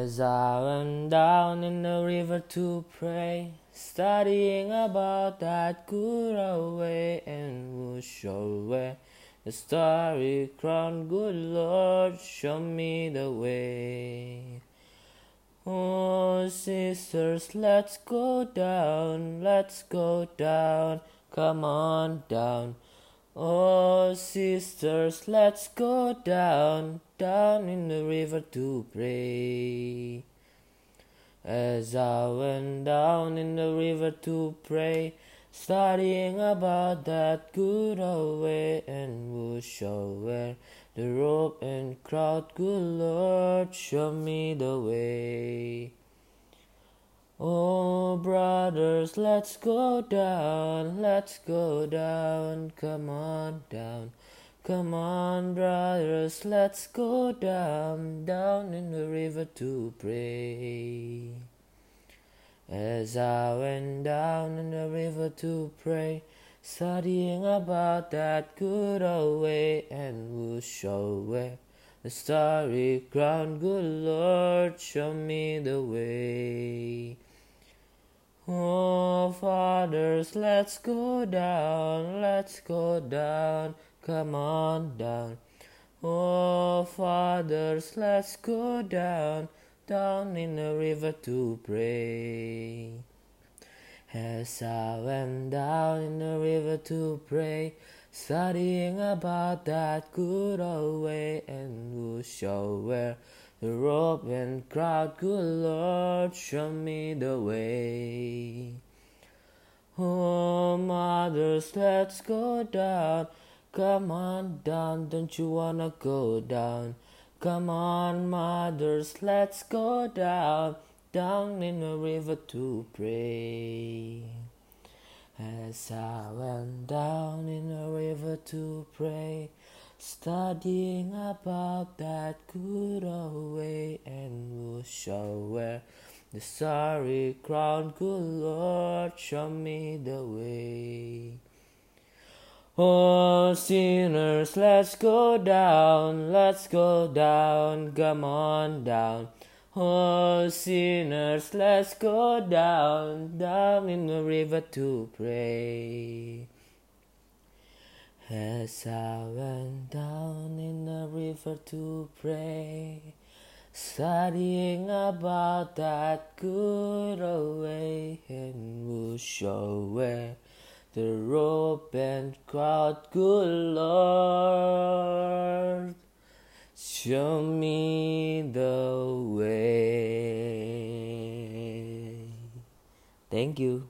As I went down in the river to pray, studying about that good old way, and would show where the starry crown, good Lord, show me the way. Oh, sisters, let's go down, let's go down, come on down. Oh, sisters, let's go down, down in the river to pray. As I went down in the river to pray, studying about that good old way, and would show where the rope and crowd, good Lord, show me the way. Oh, brothers, let's go down, let's go down, come on down. Come on, brothers, let's go down, down in the river to pray. As I went down in the river to pray, studying about that good old way, and would show where the starry crown, good Lord, show me the way. Oh, fathers, let's go down, let's go down, come on down. Oh, fathers, let's go down, down in the river to pray. As I went down in the river to pray, studying about that good old way, and would show where the rope and crowd, good Lord, show me the way. Oh, mothers, let's go down. Come on down, don't you wanna go down? Come on, mothers, let's go down, down in the river to pray. As I went down in the river to pray, studying about that good old way, and we'll show where the sorry crown, good Lord, show me the way. Oh, sinners, let's go down, let's go down, come on down. Oh, sinners, let's go down, down in the river to pray. As I went down in the river to pray, studying about that good old way, and will show where the rope and crowd, good Lord, show me the way. Thank you.